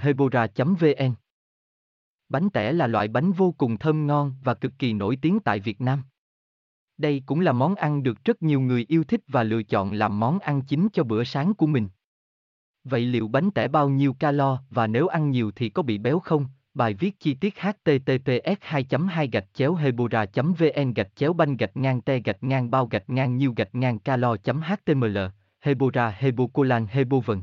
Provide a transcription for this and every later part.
hebora vn Bánh tẻ là loại bánh vô cùng thơm ngon và cực kỳ nổi tiếng tại Việt Nam. Đây cũng là món ăn được rất nhiều người yêu thích và lựa chọn làm món ăn chính cho bữa sáng của mình. Vậy liệu bánh tẻ bao nhiêu calo và nếu ăn nhiều thì có bị béo không? Bài viết chi tiết https 2 2 gạch chéo hebora vn gạch chéo banh gạch ngang te gạch ngang bao gạch ngang nhiêu gạch ngang calo html hebora hebocolan hebovần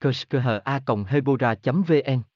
kerskha hebora vn.